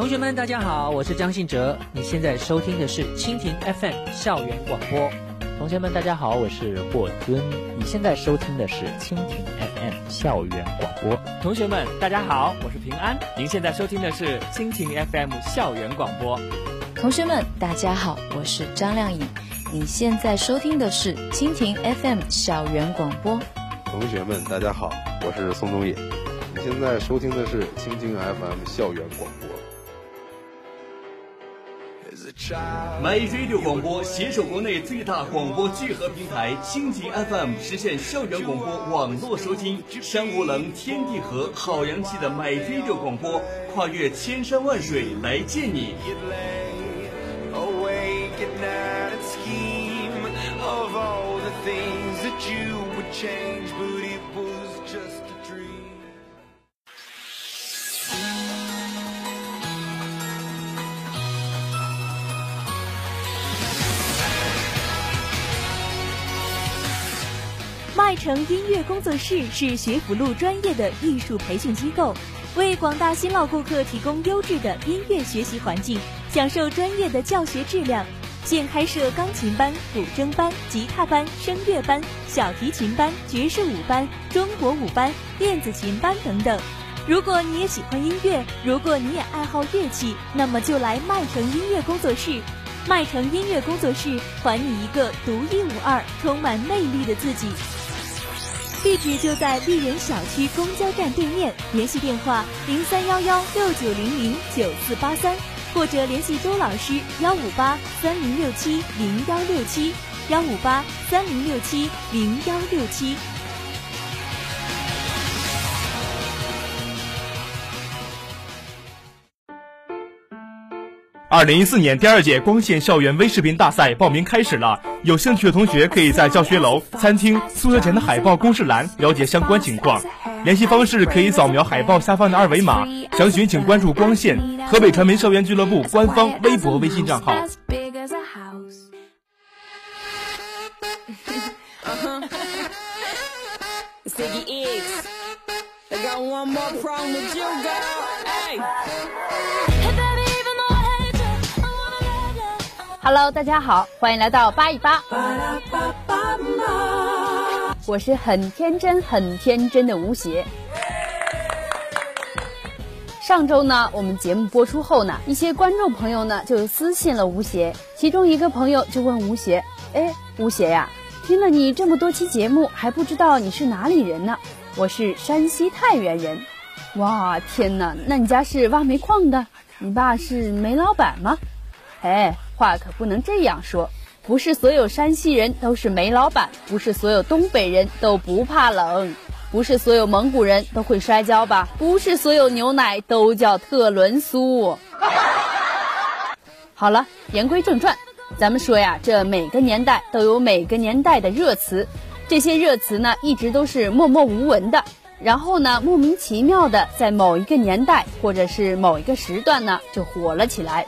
同学们，大家好，我是张信哲。你现在收听的是蜻蜓 FM 校园广播。同学们，大家好，我是霍尊。你现在收听的是蜻蜓 FM 校园广播。同学们，大家好，我是平安。您现在收听的是蜻蜓 FM 校园广播。同学们，大家好，我是张靓颖。你现在收听的是蜻蜓 FM 校园广播。同学们，大家好，我是宋冬野。你现在收听的是蜻蜓 FM 校园广播。My Radio 广播携手国内最大广播聚合平台蜻蜓 FM，实现校园广播网络收听。山无棱，天地合，好洋气的 My Radio 广播，跨越千山万水来见你。麦城音乐工作室是学府路专业的艺术培训机构，为广大新老顾客提供优质的音乐学习环境，享受专业的教学质量。现开设钢琴班、古筝班、吉他班、声乐班、小提琴班、爵士舞班、中国舞班、电子琴班等等。如果你也喜欢音乐，如果你也爱好乐器，那么就来麦城音乐工作室。麦城音乐工作室还你一个独一无二、充满魅力的自己。地址就在丽人小区公交站对面，联系电话零三幺幺六九零零九四八三，或者联系周老师幺五八三零六七零幺六七幺五八三零六七零幺六七。二零一四年第二届光线校园微视频大赛报名开始了，有兴趣的同学可以在教学楼、餐厅、宿舍前的海报公示栏了解相关情况。联系方式可以扫描海报下方的二维码，详询请关注光线河北传媒校园俱乐部官方微博、微信账号。Hello，大家好，欢迎来到八一八。我是很天真、很天真的吴邪。上周呢，我们节目播出后呢，一些观众朋友呢就私信了吴邪，其中一个朋友就问吴邪：“哎，吴邪呀，听了你这么多期节目，还不知道你是哪里人呢？”我是山西太原人。哇，天哪，那你家是挖煤矿的？你爸是煤老板吗？哎。话可不能这样说，不是所有山西人都是煤老板，不是所有东北人都不怕冷，不是所有蒙古人都会摔跤吧？不是所有牛奶都叫特仑苏。好了，言归正传，咱们说呀，这每个年代都有每个年代的热词，这些热词呢，一直都是默默无闻的，然后呢，莫名其妙的在某一个年代或者是某一个时段呢，就火了起来。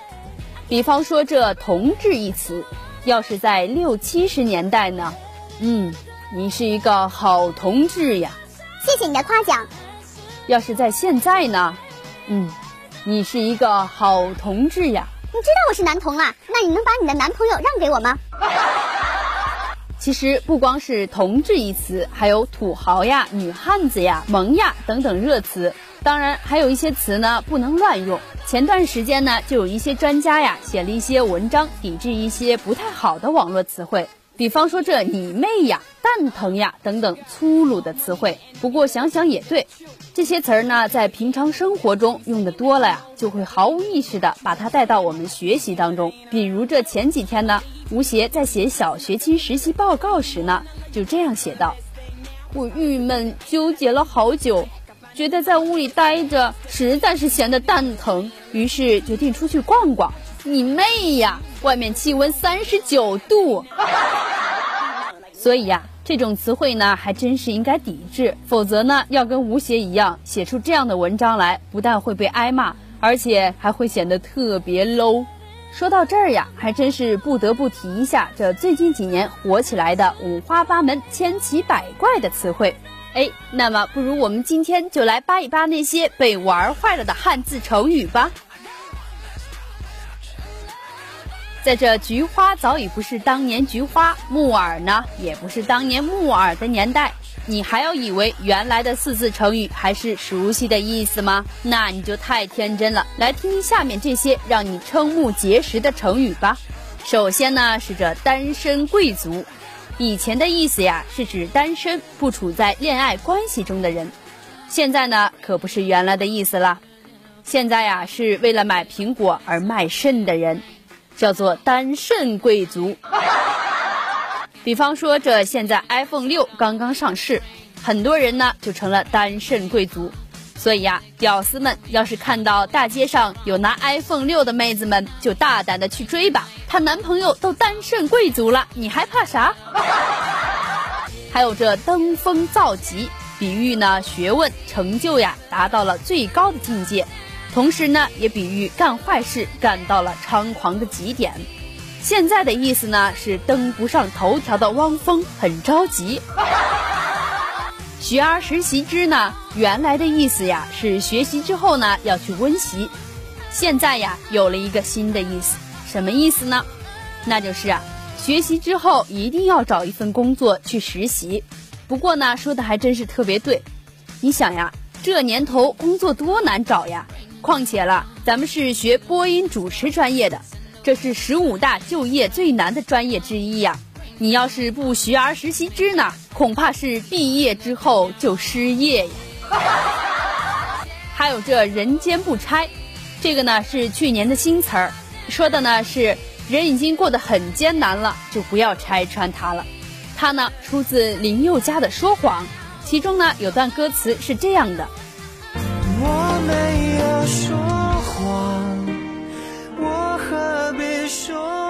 比方说这“同志”一词，要是在六七十年代呢，嗯，你是一个好同志呀，谢谢你的夸奖。要是在现在呢，嗯，你是一个好同志呀。你知道我是男同啊？那你能把你的男朋友让给我吗？其实不光是“同志”一词，还有土豪呀、女汉子呀、萌呀等等热词。当然，还有一些词呢不能乱用。前段时间呢，就有一些专家呀写了一些文章，抵制一些不太好的网络词汇，比方说这“你妹呀”“蛋疼呀”等等粗鲁的词汇。不过想想也对，这些词儿呢，在平常生活中用的多了呀，就会毫无意识的把它带到我们学习当中。比如这前几天呢，吴邪在写小学期实习报告时呢，就这样写道：“我郁闷纠结了好久。”觉得在屋里待着实在是闲得蛋疼，于是决定出去逛逛。你妹呀！外面气温三十九度，所以呀，这种词汇呢，还真是应该抵制。否则呢，要跟吴邪一样写出这样的文章来，不但会被挨骂，而且还会显得特别 low。说到这儿呀，还真是不得不提一下这最近几年火起来的五花八门、千奇百怪的词汇。哎，那么不如我们今天就来扒一扒那些被玩坏了的汉字成语吧。在这菊花早已不是当年菊花，木耳呢也不是当年木耳的年代，你还要以为原来的四字成语还是熟悉的意思吗？那你就太天真了。来听听下面这些让你瞠目结舌的成语吧。首先呢是这单身贵族，以前的意思呀是指单身不处在恋爱关系中的人，现在呢可不是原来的意思了，现在呀是为了买苹果而卖肾的人。叫做单身贵族。比方说，这现在 iPhone 六刚刚上市，很多人呢就成了单身贵族。所以呀，屌丝们要是看到大街上有拿 iPhone 六的妹子们，就大胆的去追吧。她男朋友都单身贵族了，你还怕啥？还有这登峰造极，比喻呢学问成就呀达到了最高的境界。同时呢，也比喻干坏事干到了猖狂的极点。现在的意思呢是登不上头条的汪峰很着急。学而时习之呢，原来的意思呀是学习之后呢要去温习。现在呀有了一个新的意思，什么意思呢？那就是啊，学习之后一定要找一份工作去实习。不过呢，说的还真是特别对。你想呀，这年头工作多难找呀。况且了，咱们是学播音主持专业的，这是十五大就业最难的专业之一呀。你要是不学而时习之呢，恐怕是毕业之后就失业呀。还有这人间不拆，这个呢是去年的新词儿，说的呢是人已经过得很艰难了，就不要拆穿他了。它呢出自林宥嘉的《说谎》，其中呢有段歌词是这样的。我没有说谎，我何必说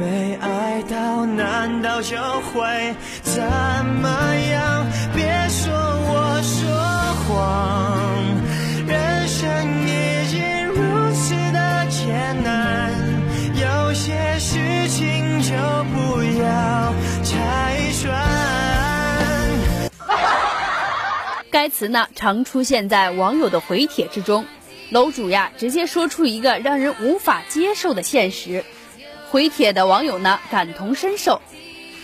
没爱到，难道就会怎么样？别说我说谎，人生已经如此的艰难，有些事情就不要拆穿。该词呢常出现在网友的回帖之中，楼主呀直接说出一个让人无法接受的现实，回帖的网友呢感同身受，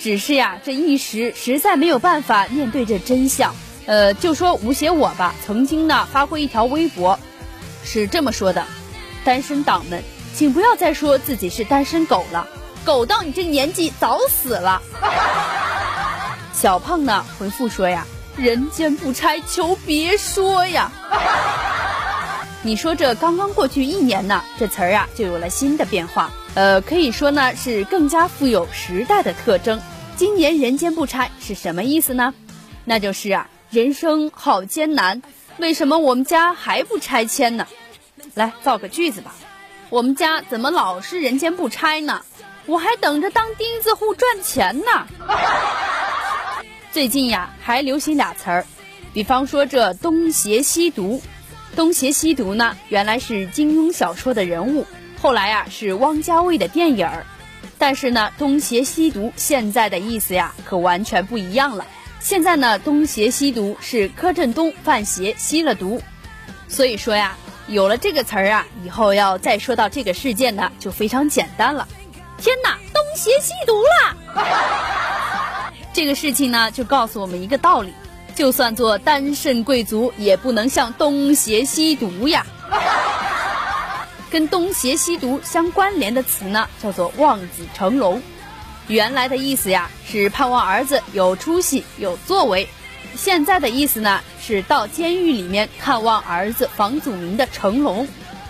只是呀这一时实在没有办法面对这真相。呃，就说吴邪我吧，曾经呢发过一条微博，是这么说的：单身党们，请不要再说自己是单身狗了，狗到你这年纪早死了。小胖呢回复说呀。人间不拆，求别说呀！你说这刚刚过去一年呢，这词儿啊就有了新的变化。呃，可以说呢是更加富有时代的特征。今年人间不拆是什么意思呢？那就是啊，人生好艰难，为什么我们家还不拆迁呢？来造个句子吧，我们家怎么老是人间不拆呢？我还等着当钉子户赚钱呢。最近呀，还流行俩词儿，比方说这东邪西毒。东邪西毒呢，原来是金庸小说的人物，后来呀是汪家卫的电影儿。但是呢，东邪西毒现在的意思呀，可完全不一样了。现在呢，东邪西毒是柯震东犯邪吸了毒，所以说呀，有了这个词儿啊，以后要再说到这个事件呢，就非常简单了。天哪，东邪西毒了！这个事情呢，就告诉我们一个道理：就算做单身贵族，也不能像东邪西毒呀。跟东邪西毒相关联的词呢，叫做望子成龙。原来的意思呀，是盼望儿子有出息、有作为；现在的意思呢，是到监狱里面看望儿子房祖名的成龙。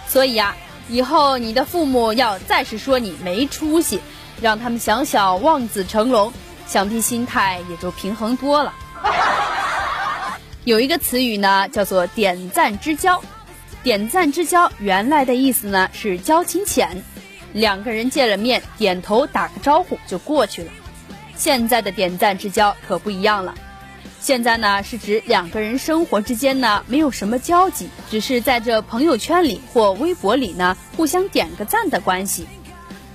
所以呀，以后你的父母要再是说你没出息，让他们想想望子成龙。想必心态也就平衡多了。有一个词语呢，叫做“点赞之交”。点赞之交原来的意思呢是交情浅，两个人见了面点头打个招呼就过去了。现在的点赞之交可不一样了，现在呢是指两个人生活之间呢没有什么交集，只是在这朋友圈里或微博里呢互相点个赞的关系。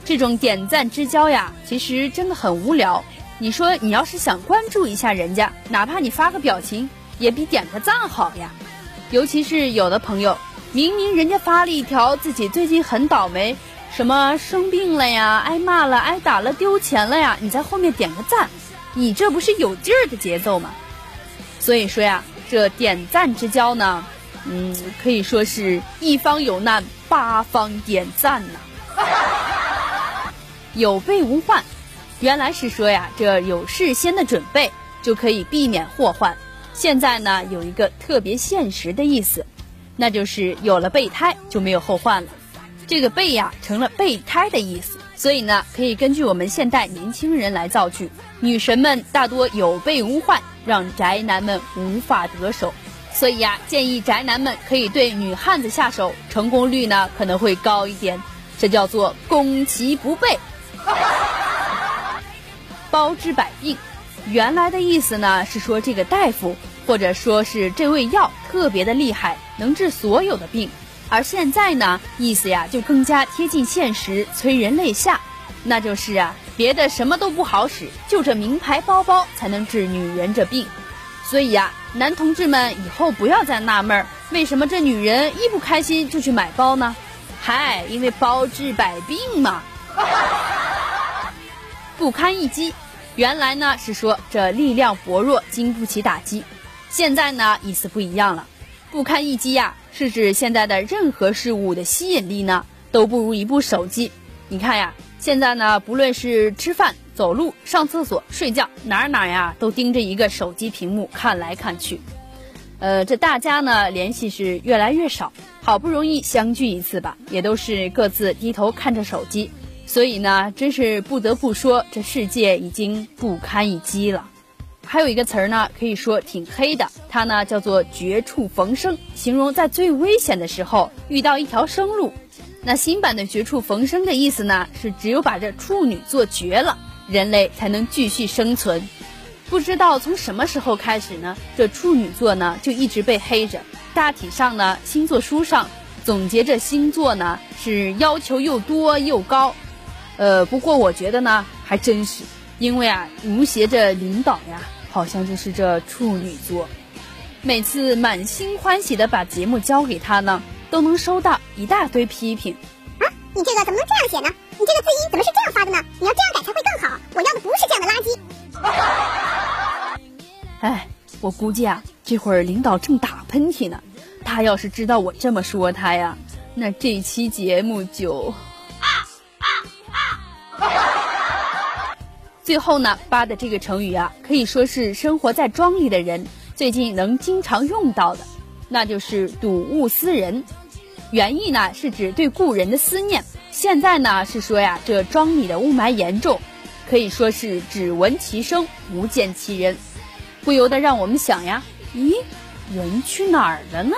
这种点赞之交呀，其实真的很无聊。你说你要是想关注一下人家，哪怕你发个表情，也比点个赞好呀。尤其是有的朋友，明明人家发了一条自己最近很倒霉，什么生病了呀、挨骂了、挨打了、丢钱了呀，你在后面点个赞，你这不是有劲儿的节奏吗？所以说呀，这点赞之交呢，嗯，可以说是一方有难，八方点赞呐。有备无患，原来是说呀，这有事先的准备就可以避免祸患。现在呢，有一个特别现实的意思，那就是有了备胎就没有后患了。这个备呀，成了备胎的意思，所以呢，可以根据我们现代年轻人来造句。女神们大多有备无患，让宅男们无法得手。所以呀，建议宅男们可以对女汉子下手，成功率呢可能会高一点。这叫做攻其不备。包治百病，原来的意思呢是说这个大夫或者说是这味药特别的厉害，能治所有的病。而现在呢，意思呀就更加贴近现实，催人泪下。那就是啊，别的什么都不好使，就这名牌包包才能治女人这病。所以呀，男同志们以后不要再纳闷儿，为什么这女人一不开心就去买包呢？嗨，因为包治百病嘛。不堪一击，原来呢是说这力量薄弱，经不起打击。现在呢意思不一样了，不堪一击呀，是指现在的任何事物的吸引力呢都不如一部手机。你看呀，现在呢不论是吃饭、走路、上厕所、睡觉，哪儿哪儿呀都盯着一个手机屏幕看来看去。呃，这大家呢联系是越来越少，好不容易相聚一次吧，也都是各自低头看着手机。所以呢，真是不得不说，这世界已经不堪一击了。还有一个词儿呢，可以说挺黑的，它呢叫做绝处逢生，形容在最危险的时候遇到一条生路。那新版的绝处逢生的意思呢，是只有把这处女座绝了，人类才能继续生存。不知道从什么时候开始呢，这处女座呢就一直被黑着。大体上呢，星座书上总结这星座呢是要求又多又高。呃，不过我觉得呢，还真是，因为啊，吴邪这领导呀，好像就是这处女座，每次满心欢喜的把节目交给他呢，都能收到一大堆批评。啊，你这个怎么能这样写呢？你这个字音怎么是这样发的呢？你要这样改才会更好。我要的不是这样的垃圾。哎，我估计啊，这会儿领导正打喷嚏呢，他要是知道我这么说他呀，那这期节目就。最后呢，八的这个成语啊，可以说是生活在庄里的人最近能经常用到的，那就是睹物思人。原意呢是指对故人的思念，现在呢是说呀，这庄里的雾霾严重，可以说是只闻其声不见其人，不由得让我们想呀，咦，人去哪儿了呢？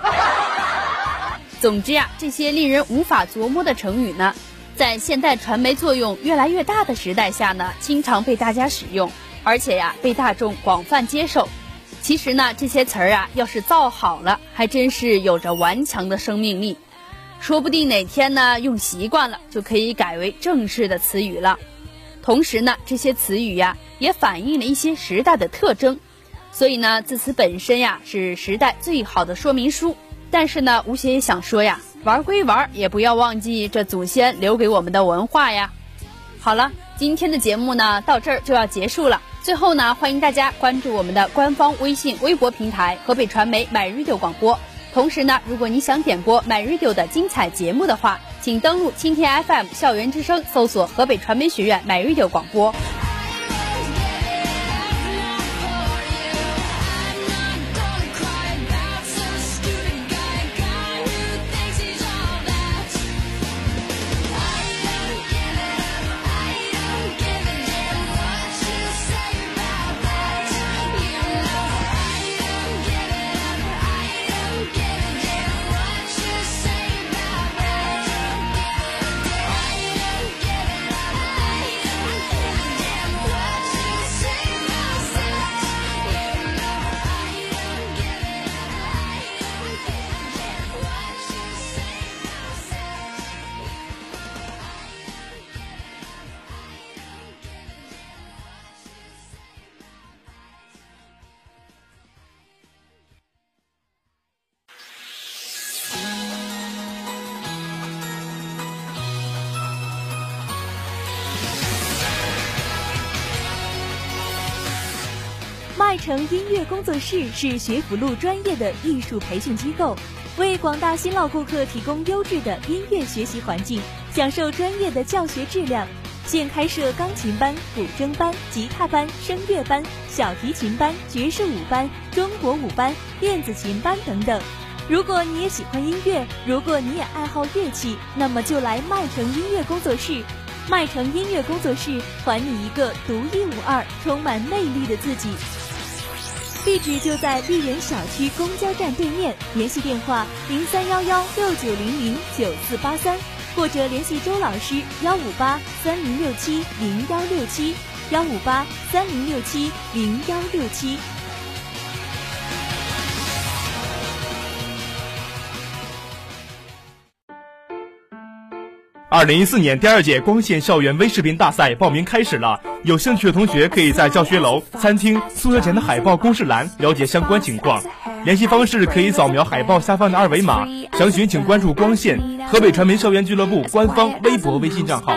总之呀，这些令人无法琢磨的成语呢。在现代传媒作用越来越大的时代下呢，经常被大家使用，而且呀被大众广泛接受。其实呢，这些词儿啊，要是造好了，还真是有着顽强的生命力。说不定哪天呢，用习惯了就可以改为正式的词语了。同时呢，这些词语呀，也反映了一些时代的特征。所以呢，字词本身呀，是时代最好的说明书。但是呢，吴邪也想说呀。玩归玩，也不要忘记这祖先留给我们的文化呀。好了，今天的节目呢，到这儿就要结束了。最后呢，欢迎大家关注我们的官方微信、微博平台“河北传媒 MyRadio 广播”。同时呢，如果你想点播 MyRadio 的精彩节目的话，请登录蜻蜓 FM 校园之声，搜索河北传媒学院 MyRadio 广播。城音乐工作室是学府路专业的艺术培训机构，为广大新老顾客提供优质的音乐学习环境，享受专业的教学质量。现开设钢琴班、古筝班、吉他班、声乐班、小提琴班、爵士舞班、中国舞班、电子琴班等等。如果你也喜欢音乐，如果你也爱好乐器，那么就来麦城音乐工作室。麦城音乐工作室还你一个独一无二、充满魅力的自己。地址就在丽人小区公交站对面，联系电话零三幺幺六九零零九四八三，或者联系周老师幺五八三零六七零幺六七幺五八三零六七零幺六七。二零一四年第二届光线校园微视频大赛报名开始了，有兴趣的同学可以在教学楼、餐厅、宿舍前的海报公示栏了解相关情况。联系方式可以扫描海报下方的二维码，详询请关注光线河北传媒校园俱乐部官方微博、微信账号。